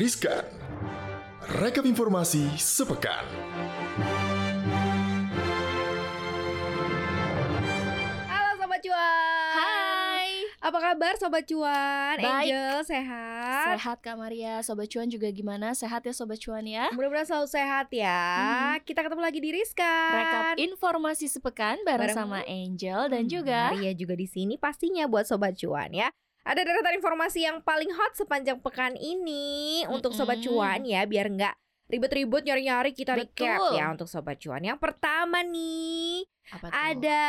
Riskan. Rekap informasi sepekan. Halo Sobat Cuan Hai, Apa kabar Sobat Cuan? Baik. Angel sehat? sehat Kak Maria, Sobat Cuan juga gimana? Sehat ya Sobat Cuan ya? Mudah-mudahan selalu sehat ya Kita ketemu lagi di Riskan Rekap informasi sepekan bareng, Bareng sama Angel dan Hmm, juga Maria juga di sini pastinya buat Sobat Cuan ya ada deretan informasi yang paling hot sepanjang pekan ini untuk Sobat. Cuan ya Biar nggak ribet-ribet nyari-nyari kita recap Betul. ya untuk Sobat Cuan Yang pertama nih apa tuh? ada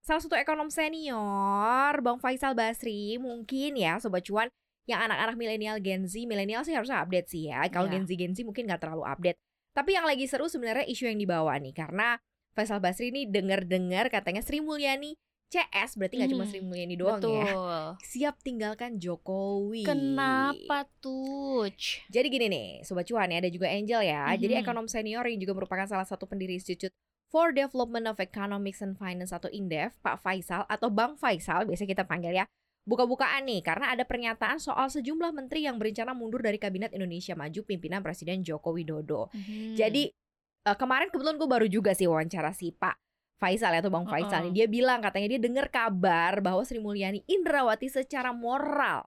salah satu ekonom senior Bang Faisal Basri mungkin ya sobat cuan yang anak-anak milenial Gen Z milenial sih harusnya update sih ya kalau Iya. Gen Z Gen Z mungkin nggak terlalu update tapi yang lagi seru sebenarnya isu yang dibawa nih karena Faisal Basri ini dengar-dengar katanya Sri Mulyani CS berarti nggak cuma Hmm, Sri Mulyani doang Betul. ya siap tinggalkan Jokowi Kenapa tuh? Jadi gini nih, Sobat Cuan ya, ada juga Angel ya. Jadi Mhm. ekonom senior yang juga merupakan salah satu pendiri Institute for Development of Economics and Finance atau INDEF, Pak Faisal atau Bang Faisal, biasa kita panggil ya. Buka-bukaan nih, karena ada pernyataan soal sejumlah menteri yang berencana mundur dari Kabinet Indonesia Maju pimpinan Presiden Joko Widodo. Mhm. Jadi eh, kemarin kebetulan gue baru juga sih wawancara si Pak Faisal ya, atau Bang Faisal nih. Uh-uh. Dia bilang katanya dia dengar kabar bahwa Sri Mulyani Indrawati secara moral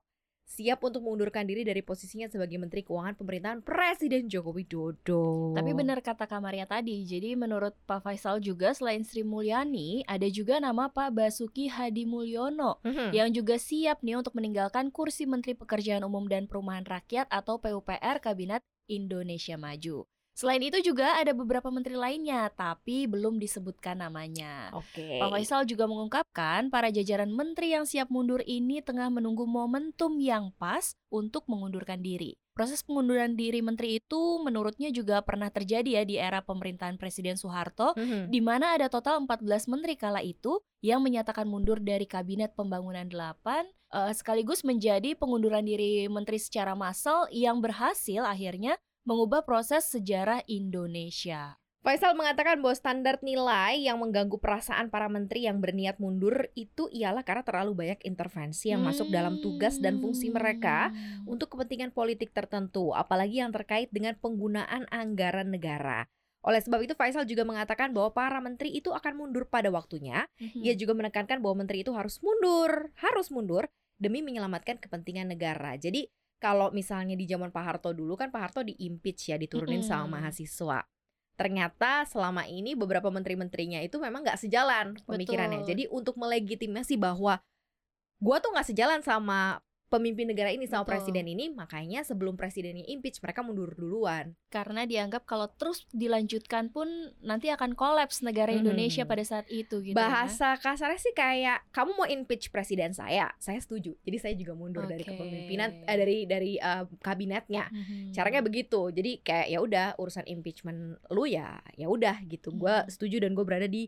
siap untuk mengundurkan diri dari posisinya sebagai Menteri Keuangan pemerintahan Presiden Joko Widodo. Tapi benar kata Kak Maria tadi, jadi menurut Pak Faisal juga selain Sri Mulyani, ada juga nama Pak Basuki Hadi Mulyono Mhm. yang juga siap nih untuk meninggalkan kursi Menteri Pekerjaan Umum dan Perumahan Rakyat atau PUPR Kabinet Indonesia Maju. Selain itu juga ada beberapa menteri lainnya, tapi belum disebutkan namanya. Oke. Pak Faisal juga mengungkapkan para jajaran menteri yang siap mundur ini tengah menunggu momentum yang pas untuk mengundurkan diri. Proses pengunduran diri menteri itu menurutnya juga pernah terjadi ya di era pemerintahan Presiden Soeharto Mhm. di mana ada total 14 menteri kala itu yang menyatakan mundur dari Kabinet Pembangunan 8 eh, sekaligus menjadi pengunduran diri menteri secara massal yang berhasil akhirnya mengubah proses sejarah Indonesia. Faisal mengatakan bahwa standar nilai yang mengganggu perasaan para menteri yang berniat mundur itu ialah karena terlalu banyak intervensi yang masuk dalam tugas dan fungsi mereka Hmm. untuk kepentingan politik tertentu, apalagi yang terkait dengan penggunaan anggaran negara. Oleh sebab itu Faisal juga mengatakan bahwa para menteri itu akan mundur pada waktunya. Mhm. Ia juga menekankan bahwa menteri itu harus mundur, harus mundur demi menyelamatkan kepentingan negara. Jadi kalau misalnya di zaman Pak Harto dulu kan Pak Harto di-impeach ya, diturunin sama Mm-mm. mahasiswa. Ternyata selama ini beberapa menteri-menterinya itu memang nggak sejalan pemikirannya. Betul. Jadi untuk melegitimasi bahwa gua tuh nggak sejalan sama pemimpin negara ini sama Betul. presiden ini, makanya sebelum presidennya impeach mereka mundur duluan. Karena dianggap kalau terus dilanjutkan pun nanti akan kolaps negara Mhm. Indonesia pada saat itu gitu ya. Bahasa kasarnya sih kayak kamu mau impeach presiden saya, saya setuju. Jadi saya juga mundur dari Oke. kepemimpinan eh, dari dari eh, kabinetnya. Mhm. Caranya begitu. Jadi kayak ya udah urusan impeachment lu ya, ya udah gitu. Gua Mhm. setuju dan gue berada di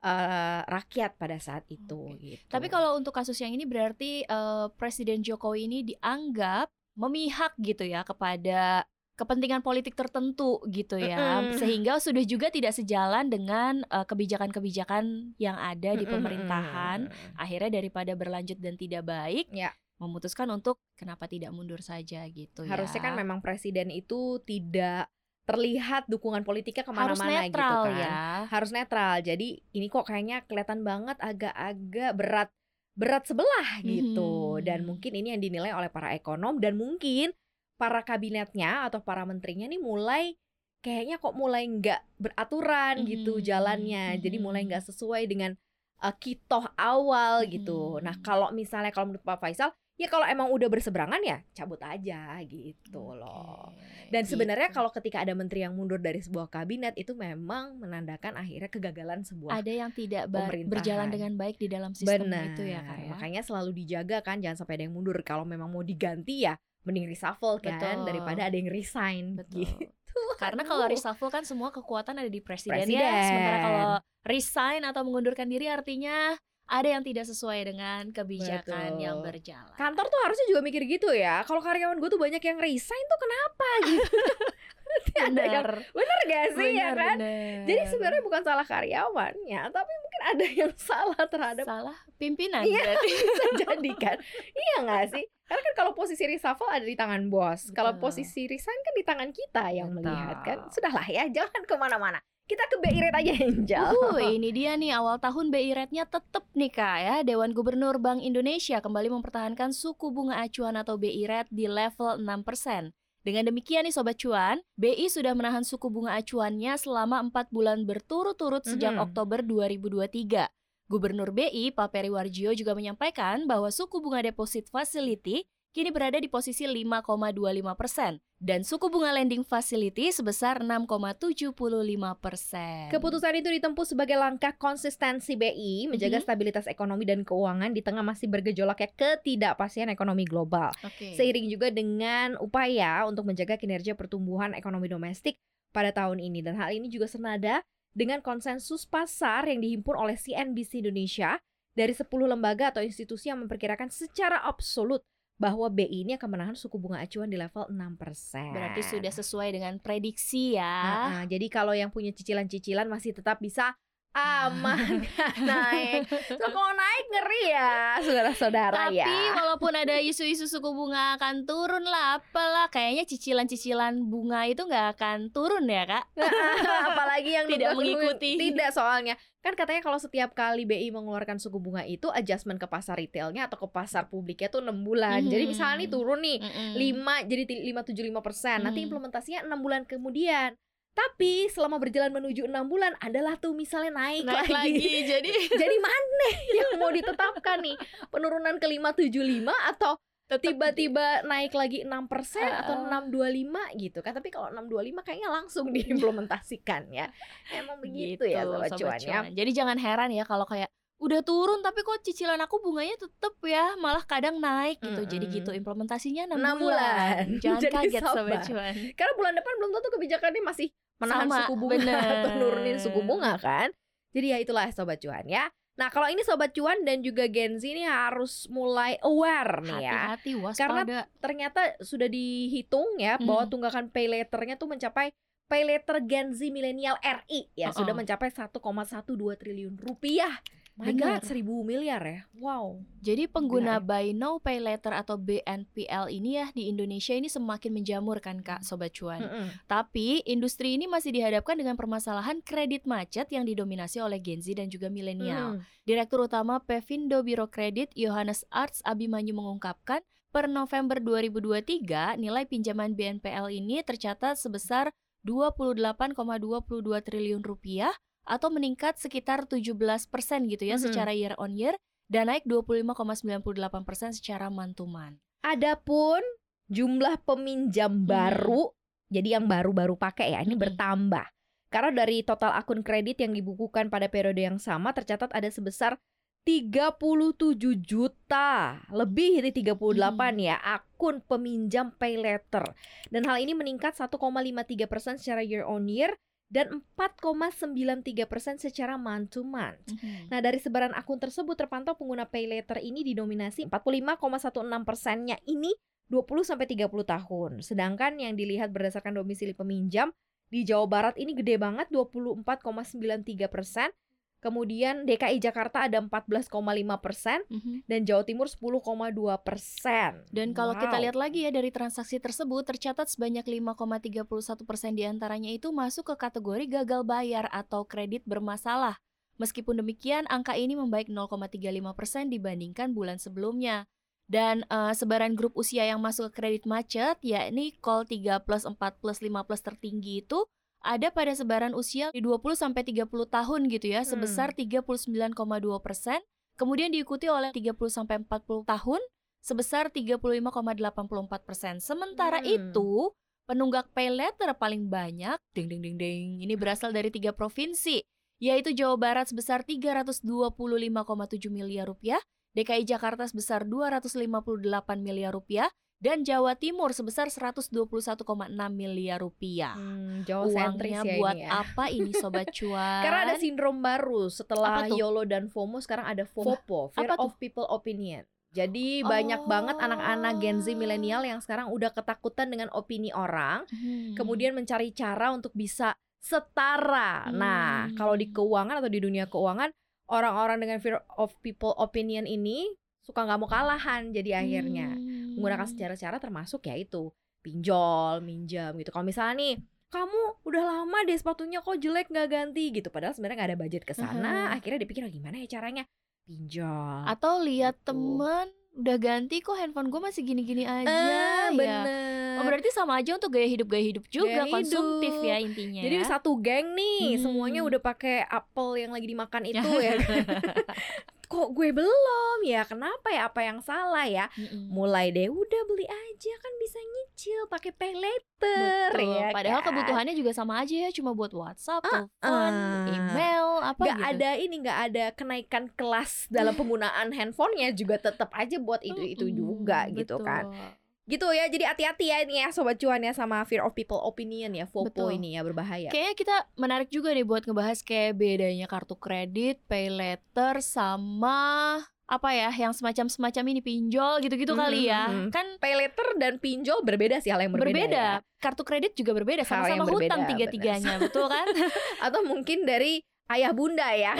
eh, rakyat pada saat itu Oke. gitu. Tapi kalau untuk kasus yang ini berarti eh, Presiden Jokowi ini dianggap memihak gitu ya kepada kepentingan politik tertentu gitu ya. Sehingga sudah juga tidak sejalan dengan eh, kebijakan-kebijakan yang ada di pemerintahan. Akhirnya daripada berlanjut dan tidak baik, Ya. memutuskan untuk kenapa tidak mundur saja gitu ya. Harusnya kan memang presiden itu tidak terlihat dukungan politiknya ke mana-mana gitu kan. ya. harus netral. Jadi ini kok kayaknya kelihatan banget agak-agak berat berat sebelah gitu. Mhm. Dan mungkin ini yang dinilai oleh para ekonom dan mungkin para kabinetnya atau para menterinya nih mulai kayaknya kok mulai nggak beraturan gitu Mhm. jalannya. Jadi mulai nggak sesuai dengan uh, kitoh awal gitu. Mhm. Nah, kalau misalnya kalau menurut Pak Faisal, ya kalau emang udah berseberangan ya cabut aja gitu loh. Dan sebenarnya gitu. kalau ketika ada menteri yang mundur dari sebuah kabinet itu memang menandakan akhirnya kegagalan sebuah ada yang tidak berjalan dengan baik di dalam sistem Benar. itu ya kak ya. Makanya selalu dijaga kan jangan sampai ada yang mundur. Kalau memang mau diganti ya mending reshuffle kan Betul. daripada ada yang resign Betul. gitu. Karena kalau reshuffle kan semua kekuatan ada di presiden, Presiden. ya. Sementara kalau resign atau mengundurkan diri artinya ada yang tidak sesuai dengan kebijakan Betul. yang berjalan. Kantor tuh harusnya juga mikir gitu ya. Kalau karyawan gue tuh banyak yang resign tuh kenapa gitu. Nanti ada yang bener gak sih ya benar, kan? benar. Jadi sebenarnya bukan salah karyawannya, tapi mungkin ada yang salah terhadap salah pimpinan Iya. bisa jadi kan iya nggak sih Karena kan kalau posisi reshuffle ada di tangan bos, kalau posisi resign kan di tangan kita yang Betul. melihat kan. Sudahlah ya, jangan ke mana-mana. Kita ke BI rate aja Angel. Uh, ini dia nih awal tahun BI rate-nya tetap nih Kak ya. Dewan Gubernur Bank Indonesia kembali mempertahankan suku bunga acuan atau BI rate di level 6%. Dengan demikian nih Sobat Cuan, BI sudah menahan suku bunga acuannya selama 4 bulan berturut-turut sejak Mhm. Oktober 2023. Gubernur BI, Pak Periwarjio juga menyampaikan bahwa suku bunga deposit facility kini berada di posisi 5,25 persen dan suku bunga lending facility sebesar 6,75 persen. Keputusan itu ditempuh sebagai langkah konsistensi BI menjaga Mhm. stabilitas ekonomi dan keuangan di tengah masih bergejolaknya ketidakpastian ekonomi global. Oke. Seiring juga dengan upaya untuk menjaga kinerja pertumbuhan ekonomi domestik pada tahun ini dan hal ini juga senada dengan konsensus pasar yang dihimpun oleh CNBC Indonesia dari 10 lembaga atau institusi yang memperkirakan secara absolut bahwa BI ini akan menahan suku bunga acuan di level 6%. Berarti sudah sesuai dengan prediksi ya. Nah, jadi kalau yang punya cicilan-cicilan masih tetap bisa aman naik. So, kalau naik ngeri ya, saudara-saudara Tapi ya. walaupun ada isu-isu suku bunga akan turun lah, apalah kayaknya cicilan-cicilan bunga itu nggak akan turun ya kak? Apalagi yang Tidak mengikuti. Tidak soalnya kan katanya kalau setiap kali BI mengeluarkan suku bunga itu adjustment ke pasar retailnya atau ke pasar publiknya tuh enam bulan. Jadi Mhm. misalnya nih turun nih Mm-mm. 5 jadi 575 persen. Nanti Hmm. implementasinya enam bulan kemudian. Tapi selama berjalan menuju enam bulan adalah tuh misalnya naik, naik lagi. Jadi Jadi mana yang mau ditetapkan nih? Penurunan ke 575 atau tiba-tiba naik lagi 6% atau Ah. 625 gitu kan. Tapi kalau 625 kayaknya langsung diimplementasikan ya. Emang begitu ya sobat, cuan ya. cuan. Jadi jangan heran ya kalau kayak udah turun tapi kok cicilan aku bunganya tetep ya malah kadang naik gitu. Jadi Mm-mm. gitu implementasinya 6, Enam bulan. Jangan Jadi kaget sobat cuan. Karena bulan depan belum tentu kebijakannya masih menahan Sama, suku bunga bener. atau nurunin suku bunga kan. Jadi ya itulah sobat cuan ya. Nah, kalau ini sobat cuan dan juga Gen Z ini harus mulai aware nih ya. Hati-hati Karena ternyata sudah dihitung ya Hmm. bahwa tunggakan pay letternya tuh mencapai pay letter Gen Z milenial RI ya Uh-uh. sudah mencapai 1,12 triliun rupiah. My Bener. God, 1000 miliar ya. Wow. Jadi pengguna Gila buy now pay later atau BNPL ini ya di Indonesia ini semakin menjamur kan Kak Sobat Cuan. Mm-mm. Tapi industri ini masih dihadapkan dengan permasalahan kredit macet yang didominasi oleh Gen Z dan juga milenial. Mm. Direktur Utama Pevindo Biro Kredit Yohanes Arts Abimanyu mengungkapkan per November 2023 nilai pinjaman BNPL ini tercatat sebesar 28,22 triliun rupiah atau meningkat sekitar 17 persen gitu ya Mhm. secara year on year dan naik 25,98 persen secara mantuman. Adapun jumlah peminjam Hmm. baru, jadi yang baru-baru pakai ya, ini Mm-mm. bertambah. Karena dari total akun kredit yang dibukukan pada periode yang sama tercatat ada sebesar 37 juta, lebih dari 38 Hmm. ya, akun peminjam pay letter. Dan hal ini meningkat 1,53 persen secara year on year dan 4,93 persen secara month to month. Mhm. Nah, dari sebaran akun tersebut terpantau pengguna pay letter ini didominasi 45,16 persennya ini 20 sampai 30 tahun. Sedangkan yang dilihat berdasarkan domisili peminjam di Jawa Barat ini gede banget 24,93 persen. Kemudian DKI Jakarta ada 14,5 persen Mhm. dan Jawa Timur 10,2 persen. Dan kalau kita Wow. lihat lagi ya dari transaksi tersebut tercatat sebanyak 5,31 persen di antaranya itu masuk ke kategori gagal bayar atau kredit bermasalah. Meskipun demikian, angka ini membaik 0,35 persen dibandingkan bulan sebelumnya. Dan eh, sebaran grup usia yang masuk ke kredit macet, yakni call 3 plus, 4 plus, 5 plus tertinggi itu ada pada sebaran usia di 20 sampai 30 tahun gitu ya, Hmm. sebesar 39,2 persen. Kemudian diikuti oleh 30 sampai 40 tahun sebesar 35,84 persen. Sementara Hmm. itu penunggak pay letter paling banyak, ding ding ding ding, ini berasal dari tiga provinsi, yaitu Jawa Barat sebesar 325,7 miliar rupiah, DKI Jakarta sebesar 258 miliar rupiah, dan Jawa Timur sebesar 121,6 miliar rupiah. Hmm, Jawa Uangnya ya buat ini ya. apa ini sobat cuan? Karena ada sindrom baru setelah? YOLO dan FOMO sekarang ada FOPO, Fear Apa tuh? of People Opinion. Jadi banyak banget anak-anak Gen Z Oh. milenial yang sekarang udah ketakutan dengan opini orang, Hmm. kemudian mencari cara untuk bisa setara. Nah, kalau di Hmm. keuangan atau di dunia keuangan, orang-orang dengan fear of people opinion ini suka nggak mau kalahan jadi akhirnya. Hmm. Menggunakan secara cara termasuk ya itu pinjol, minjam gitu. Kalau misalnya nih kamu udah lama deh sepatunya kok jelek nggak ganti gitu padahal sebenarnya nggak ada budget ke sana Mhm. akhirnya dipikir "Ah, gimana ya caranya pinjol Atau lihat Gitu. temen udah ganti kok handphone gue masih gini-gini aja ah ya. bener Oh berarti sama aja untuk gaya hidup gaya hidup juga Gaya konsumtif hidup. ya intinya. Jadi satu geng nih, Hmm. semuanya udah pakai apel yang lagi dimakan itu ya. kan? Kok gue belum ya? Kenapa ya? Apa yang salah ya? Mm-mm. Mulai deh, udah beli aja kan bisa nyicil pakai pay later Betul. ya. Padahal kan? kebutuhannya juga sama aja ya, cuma buat WhatsApp, telepon, ah. email, apa nggak gitu. ada ini nggak ada kenaikan kelas dalam penggunaan handphonenya juga tetap aja buat itu itu juga gitu kan. Gitu ya jadi hati-hati ya ini ya sobat cuan ya sama fear of people opinion ya FOPO Betul. ini ya berbahaya Kayaknya kita menarik juga nih buat ngebahas kayak bedanya kartu kredit, pay letter, sama apa ya yang semacam-semacam ini pinjol gitu-gitu kali ya. Mhm. Kan pay later dan pinjol berbeda sih hal yang berbeda, berbeda. ya. Kartu kredit juga berbeda, sama-sama hutang tiga-tiganya, betul kan? atau mungkin dari ayah bunda ya.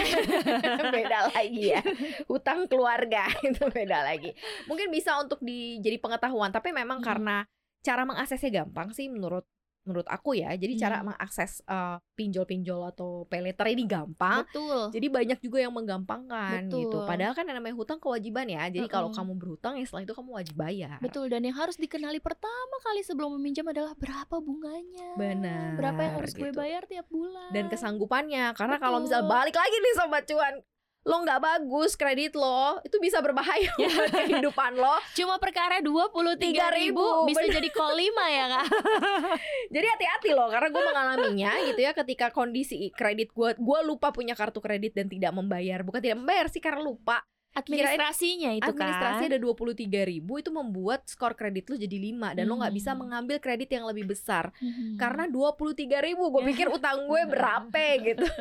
Beda lagi ya. Hutang keluarga itu beda lagi. Mungkin bisa untuk di jadi pengetahuan tapi memang Hmm. karena cara mengaksesnya gampang sih menurut menurut aku ya jadi cara Hmm. mengakses eh, pinjol-pinjol atau pay ini gampang betul. jadi banyak juga yang menggampangkan gitu Betul. padahal kan yang namanya hutang kewajiban ya jadi kalau Mm-mm. kamu berhutang ya setelah itu kamu wajib bayar Betul dan yang harus dikenali pertama kali sebelum meminjam adalah berapa bunganya. Benar, Berapa yang harus gue gitu. bayar tiap bulan. dan kesanggupannya karena kalau misal balik lagi nih sobat cuan lo nggak bagus kredit lo itu bisa berbahaya buat kehidupan lo. Cuma perkara dua puluh tiga ribu 3.000, bisa bener. jadi 5 ya kak. jadi hati-hati loh karena gue mengalaminya gitu ya ketika kondisi kredit gue gue lupa punya kartu kredit dan tidak membayar. Bukan tidak membayar sih karena lupa Administrasinya itu administrasi kan. ada dua puluh tiga ribu itu membuat skor kredit lo jadi 5 dan lo nggak bisa Hmm. mengambil kredit yang lebih besar Mhm. karena dua puluh tiga ribu gue pikir utang gue berapa gitu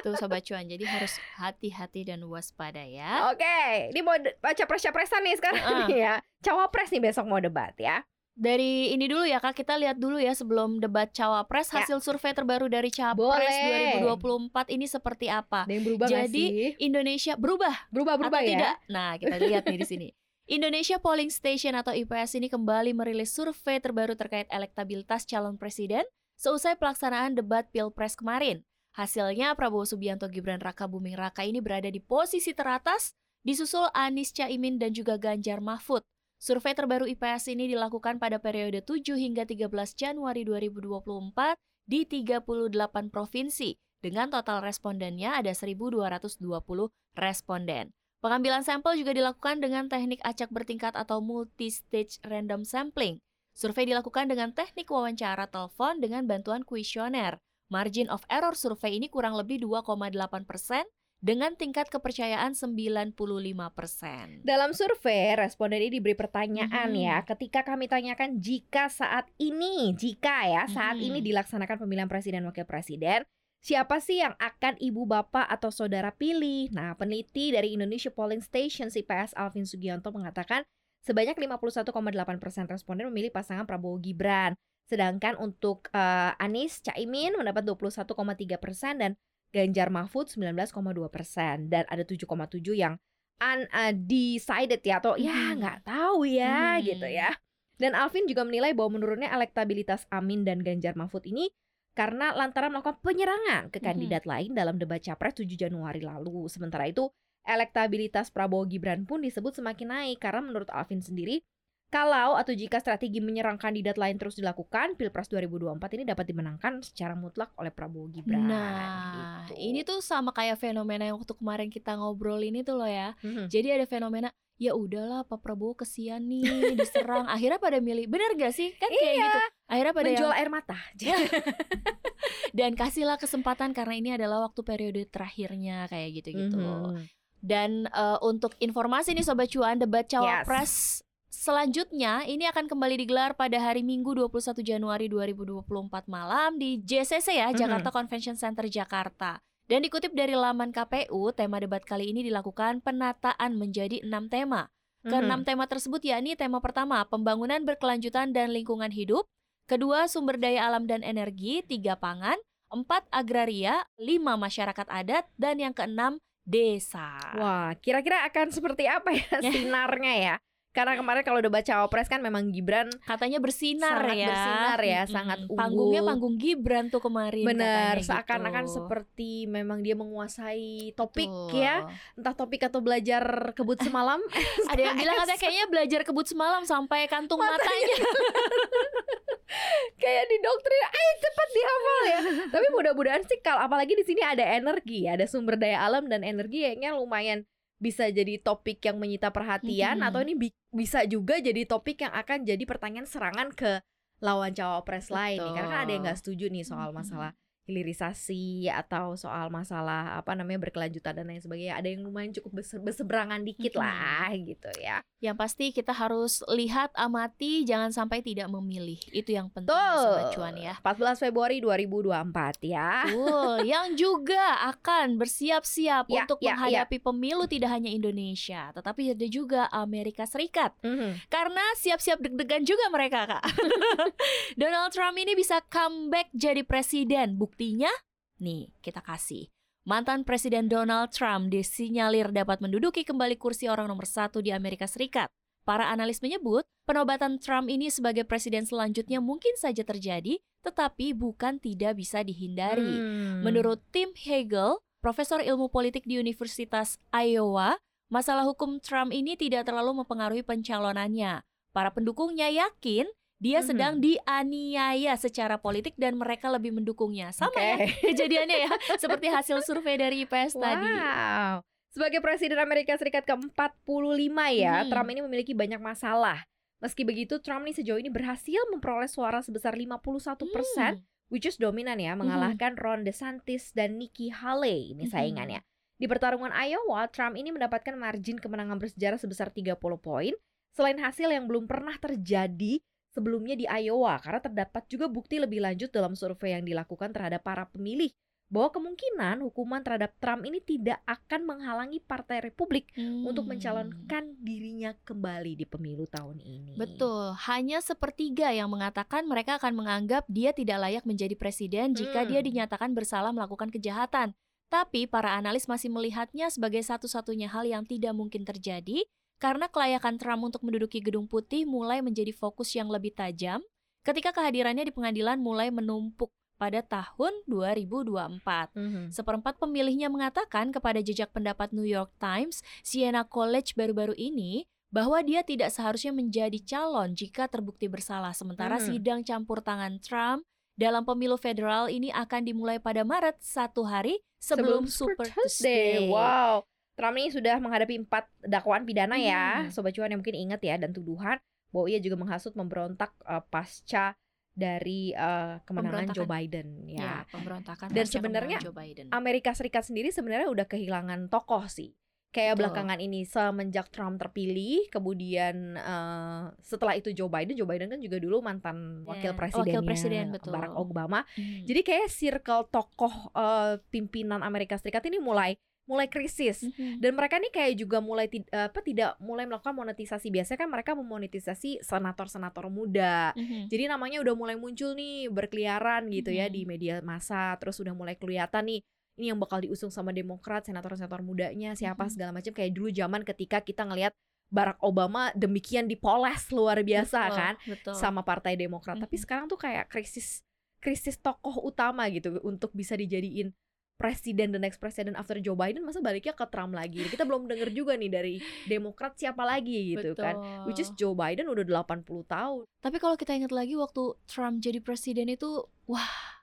Tuh sobat cuan, jadi harus hati-hati dan waspada ya. Oke, ini mau baca pres-presan nih sekarang Heeh. nih ya. Cawapres nih besok mau debat ya. Dari ini dulu ya kak, kita lihat dulu ya sebelum debat cawapres Ya. hasil survei terbaru dari capres Boleh. 2024 ini seperti apa? Ada yang berubah Jadi, sih? Indonesia berubah Berubah-berubah atau ya. tidak? Nah, kita lihat nih di sini. Indonesia Polling Station atau IPS ini kembali merilis survei terbaru terkait elektabilitas calon presiden seusai pelaksanaan debat Pilpres kemarin. Hasilnya Prabowo Subianto Gibran Raka Buming Raka ini berada di posisi teratas, disusul Anies Caimin dan juga Ganjar Mahfud. Survei terbaru IPS ini dilakukan pada periode 7 hingga 13 Januari 2024 di 38 provinsi dengan total respondennya ada 1.220 responden. Pengambilan sampel juga dilakukan dengan teknik acak bertingkat atau multi-stage random sampling. Survei dilakukan dengan teknik wawancara telepon dengan bantuan kuesioner. Margin of error survei ini kurang lebih 2,8 persen dengan tingkat kepercayaan 95 persen. Dalam survei, responden ini diberi pertanyaan Mhm. ya. Ketika kami tanyakan jika saat ini, jika ya saat Mhm. ini dilaksanakan pemilihan presiden wakil presiden, siapa sih yang akan ibu bapak atau saudara pilih? Nah, peneliti dari Indonesia Polling Station IPS Alvin Sugianto mengatakan sebanyak 51,8% responden memilih pasangan Prabowo Gibran. Sedangkan untuk eh, Anies Caimin mendapat 21,3% dan Ganjar Mahfud 19,2 persen dan ada 7,7 yang undecided ya atau ya Mhm. nggak tahu ya Mhm. gitu ya. Dan Alvin juga menilai bahwa menurunnya elektabilitas Amin dan Ganjar Mahfud ini karena lantaran melakukan penyerangan ke Mhm. kandidat lain dalam debat capres 7 Januari lalu. Sementara itu elektabilitas Prabowo Gibran pun disebut semakin naik karena menurut Alvin sendiri kalau atau jika strategi menyerang kandidat lain terus dilakukan, Pilpres 2024 ini dapat dimenangkan secara mutlak oleh Prabowo Gibran. Nah, gitu. ini tuh sama kayak fenomena yang waktu kemarin kita ngobrol ini tuh loh ya. Mhm. Jadi ada fenomena ya udahlah Pak Prabowo kesian nih diserang. Akhirnya pada milih. Bener gak sih? Kan kayak Iya. gitu. Akhirnya pada menjual yang, air mata. dan kasihlah kesempatan karena ini adalah waktu periode terakhirnya kayak gitu-gitu. Mhm. Dan eh, untuk informasi nih sobat cuan, debat cawapres selanjutnya ini akan kembali digelar pada hari Minggu 21 Januari 2024 malam di JCC ya. Jakarta Convention Center Jakarta. Dan dikutip dari laman KPU, tema debat kali ini dilakukan penataan menjadi enam tema. Keenam tema tersebut yakni tema pertama, pembangunan berkelanjutan dan lingkungan hidup. Kedua, sumber daya alam dan energi. Tiga, pangan. Empat, agraria. Lima, masyarakat adat. Dan yang keenam, desa. Wah, kira-kira akan seperti apa ya sinarnya ya? Karena kemarin kalau udah baca Opres kan memang Gibran Katanya bersinar Sangat ya. bersinar ya, Mm-mm. sangat unggul. Panggungnya panggung Gibran tuh kemarin. benar katanya seakan-akan gitu. seperti memang dia menguasai topik Betul. ya, entah topik atau belajar kebut semalam. Ada yang bilang katanya kayaknya belajar kebut semalam sampai kantung matanya. kayak di doktrin, ayo cepat dihafal ya. Tapi mudah-mudahan sih kalau apalagi di sini ada energi, ada sumber daya alam dan energi kayaknya lumayan bisa jadi topik yang menyita perhatian Mhm. atau ini bi- bisa juga jadi topik yang akan jadi pertanyaan serangan ke lawan cawapres lain nih. Karena kan ada yang nggak setuju nih soal masalah hilirisasi atau soal masalah apa namanya berkelanjutan dan lain sebagainya. Ada yang lumayan cukup berseberangan dikit Mhm. lah gitu ya. Yang pasti kita harus lihat, amati, jangan sampai tidak memilih. Itu yang penting Tuh. ya, Sobat Cuan ya. 14 Februari 2024 ya. Betul, yang juga akan bersiap-siap Ya, untuk ya, menghadapi pemilu tidak hanya Indonesia, tetapi ada juga Amerika Serikat. Mhm. Karena siap-siap deg-degan juga mereka, Kak. Donald Trump ini bisa comeback jadi presiden. Buktinya, nih kita kasih. Mantan Presiden Donald Trump disinyalir dapat menduduki kembali kursi orang nomor satu di Amerika Serikat. Para analis menyebut, penobatan Trump ini sebagai presiden selanjutnya mungkin saja terjadi, tetapi bukan tidak bisa dihindari. Hmm. Menurut Tim Hegel, profesor ilmu politik di Universitas Iowa, masalah hukum Trump ini tidak terlalu mempengaruhi pencalonannya. Para pendukungnya yakin dia Mhm. sedang dianiaya secara politik dan mereka lebih mendukungnya. Sama Oke. ya kejadiannya ya, seperti hasil survei dari IPS tadi. Wow. Sebagai Presiden Amerika Serikat ke-45 ya, Hmm. Trump ini memiliki banyak masalah. Meski begitu, Trump ini sejauh ini berhasil memperoleh suara sebesar 51%, Hmm. which is dominan ya, mengalahkan Ron DeSantis dan Nikki Haley ini Mhm. saingannya. Di pertarungan Iowa, Trump ini mendapatkan margin kemenangan bersejarah sebesar 30 poin, selain hasil yang belum pernah terjadi sebelumnya di Iowa, karena terdapat juga bukti lebih lanjut dalam survei yang dilakukan terhadap para pemilih bahwa kemungkinan hukuman terhadap Trump ini tidak akan menghalangi Partai Republik untuk Hmm. mencalonkan dirinya kembali di pemilu tahun ini. Betul, hanya sepertiga yang mengatakan mereka akan menganggap dia tidak layak menjadi presiden jika dia Hmm. dinyatakan bersalah melakukan kejahatan. Tapi para analis masih melihatnya sebagai satu-satunya hal yang tidak mungkin terjadi karena kelayakan Trump untuk menduduki Gedung Putih mulai menjadi fokus yang lebih tajam ketika kehadirannya di pengadilan mulai menumpuk pada tahun 2024. Mhm. Seperempat pemilihnya mengatakan kepada jejak pendapat New York Times, Siena College baru-baru ini, bahwa dia tidak seharusnya menjadi calon jika terbukti bersalah. Sementara Hmm. sidang campur tangan Trump dalam pemilu federal ini akan dimulai pada Maret, satu hari sebelum, Super Tuesday. Wow. Trump ini sudah menghadapi empat dakwaan pidana ya, Hmm. sobat cuan yang mungkin ingat ya dan tuduhan bahwa ia juga menghasut memberontak eh, pasca dari eh, kemenangan Joe. Biden Ya, ya. pemberontakan Dan sebenarnya Joe Biden. Amerika Serikat sendiri sebenarnya udah kehilangan tokoh sih. Kayak Betul. belakangan ini semenjak Trump terpilih, kemudian eh, setelah itu Joe Biden, Joe Biden kan juga dulu mantan wakil Ya, presidennya wakil presiden, betul. Barack Obama. Hmm. Jadi kayak circle tokoh eh, pimpinan Amerika Serikat ini mulai mulai krisis. Mhm. Dan mereka nih kayak juga mulai tid- apa tidak mulai melakukan monetisasi. Biasanya kan mereka memonetisasi senator-senator muda. Mhm. Jadi namanya udah mulai muncul nih berkeliaran gitu ya Mhm. di media massa. Terus udah mulai kelihatan nih ini yang bakal diusung sama Demokrat, senator-senator mudanya siapa Mhm. segala macam kayak dulu zaman ketika kita ngelihat Barack Obama demikian dipoles luar biasa Betul, kan betul. sama Partai Demokrat. Tapi Mhm. sekarang tuh kayak krisis krisis tokoh utama gitu untuk bisa dijadiin presiden the next president after Joe Biden masa baliknya ke Trump lagi. Kita belum denger juga nih dari Demokrat siapa lagi gitu kan. Which is Betul. Joe Biden udah 80 tahun. Tapi kalau kita ingat lagi waktu Trump jadi presiden itu, wah,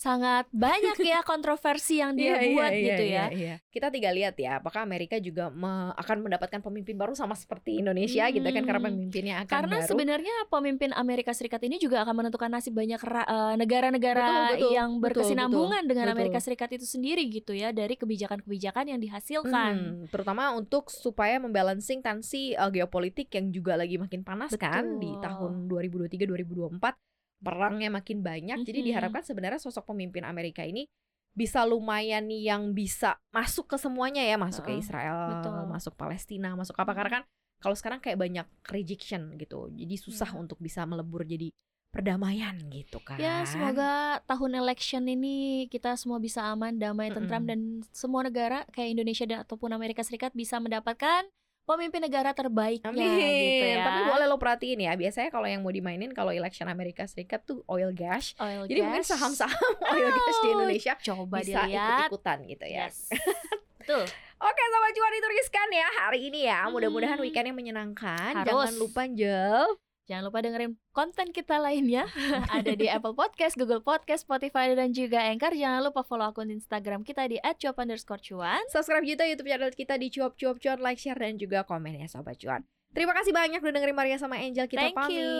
sangat banyak ya kontroversi yang dia Iya, buat iya, gitu iya, ya. iya. Kita tinggal lihat ya, apakah Amerika juga me- akan mendapatkan pemimpin baru sama seperti Indonesia gitu kan karena Hmm. pemimpinnya akan Karena baru. sebenarnya pemimpin Amerika Serikat ini juga akan menentukan nasib banyak eh, negara-negara Betul, betul, yang betul, berkesinambungan dengan betul. Amerika Serikat itu sendiri gitu ya dari kebijakan-kebijakan yang dihasilkan. Hmm, terutama untuk supaya membalancing tensi uh, geopolitik yang juga lagi makin panas kan di Betul. tahun 2023-2024 perangnya makin banyak jadi Mhm. diharapkan sebenarnya sosok pemimpin Amerika ini bisa lumayan nih yang bisa masuk ke semuanya ya masuk ke Heeh, Israel betul. masuk Palestina masuk apa karena kan kalau sekarang kayak banyak rejection gitu jadi susah Ya. untuk bisa melebur jadi perdamaian gitu kan Ya, semoga tahun election ini kita semua bisa aman, damai, tentram Mm-mm. dan semua negara kayak Indonesia dan ataupun Amerika Serikat bisa mendapatkan pemimpin negara terbaiknya Amin. gitu ya. Tapi boleh lo perhatiin ya, biasanya kalau yang mau dimainin kalau election Amerika Serikat tuh oil gas. Oil Jadi mungkin gas. saham-saham oil gas di Oh, Indonesia coba bisa ikut-ikutan gitu ya. Yes. Betul. Oke, sama cuan itu riskan ya hari ini ya. Mudah-mudahan Hmm. weekend yang menyenangkan. Harus. Jangan lupa Jel. Jangan lupa dengerin konten kita lainnya. Ada di Apple Podcast, Google Podcast, Spotify, dan juga Anchor. Jangan lupa follow akun Instagram kita di @cuap_cuan. Subscribe juga YouTube channel kita di cuap cuap cuan, like, share dan juga komen ya sobat cuan. Terima kasih banyak udah dengerin Maria sama Angel. Kita Thank pamit. you,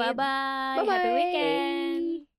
bye-bye Bye-bye. Happy weekend